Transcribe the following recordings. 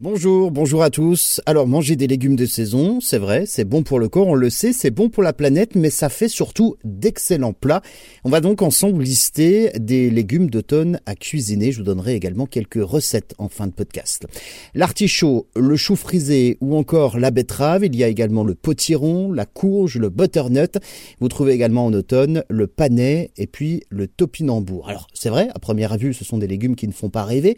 Bonjour, bonjour à tous. Alors manger des légumes de saison, c'est vrai, c'est bon pour le corps, on le sait, c'est bon pour la planète, mais ça fait surtout d'excellents plats. On va donc ensemble lister des légumes d'automne à cuisiner. Je vous donnerai également quelques recettes en fin de podcast. L'artichaut, le chou frisé ou encore la betterave. Il y a également le potiron, la courge, le butternut. Vous trouvez également en automne le panais et puis le topinambour. Alors c'est vrai, à première vue, ce sont des légumes qui ne font pas rêver,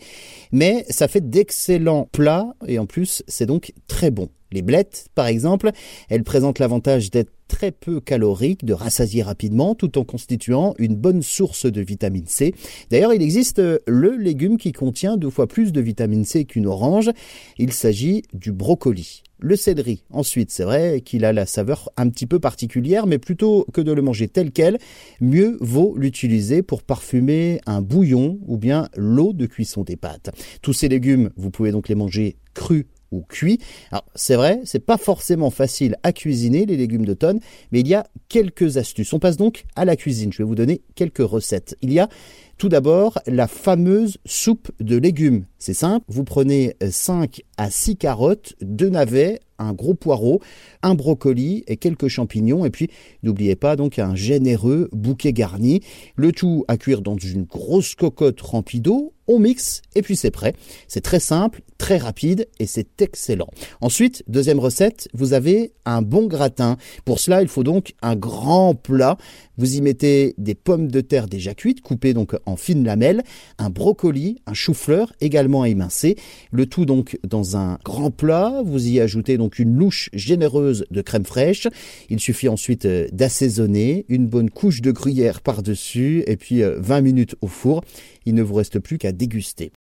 mais ça fait d'excellents plats et en plus c'est donc très bon. Les blettes, par exemple, elles présentent l'avantage d'être très peu caloriques, de rassasier rapidement, tout en constituant une bonne source de vitamine C. D'ailleurs, il existe le légume qui contient deux fois plus de vitamine C qu'une orange. Il s'agit du brocoli. Le céleri, ensuite, c'est vrai qu'il a la saveur un petit peu particulière, mais plutôt que de le manger tel quel, mieux vaut l'utiliser pour parfumer un bouillon ou bien l'eau de cuisson des pâtes. Tous ces légumes, vous pouvez donc les manger crus ou cuit. Alors c'est vrai, c'est pas forcément facile à cuisiner les légumes d'automne, mais il y a quelques astuces. On passe donc à la cuisine. Je vais vous donner quelques recettes. Il y a tout d'abord la fameuse soupe de légumes. C'est simple, vous prenez 5 à 6 carottes, 2 navets, un gros poireau, un brocoli et quelques champignons. Et puis, n'oubliez pas donc un généreux bouquet garni. Le tout à cuire dans une grosse cocotte remplie d'eau. On mixe et puis c'est prêt. C'est très simple, très rapide et c'est excellent. Ensuite, deuxième recette, vous avez un bon gratin. Pour cela, il faut donc un grand plat. Vous y mettez des pommes de terre déjà cuites, coupées donc en fines lamelles, un brocoli, un chou-fleur également émincé. Le tout donc dans un grand plat. Vous y ajoutez donc une louche généreuse de crème fraîche. Il suffit ensuite euh, d'assaisonner, une bonne couche de gruyère par-dessus et puis 20 euh, minutes au four. Il ne vous reste plus qu'à déguster.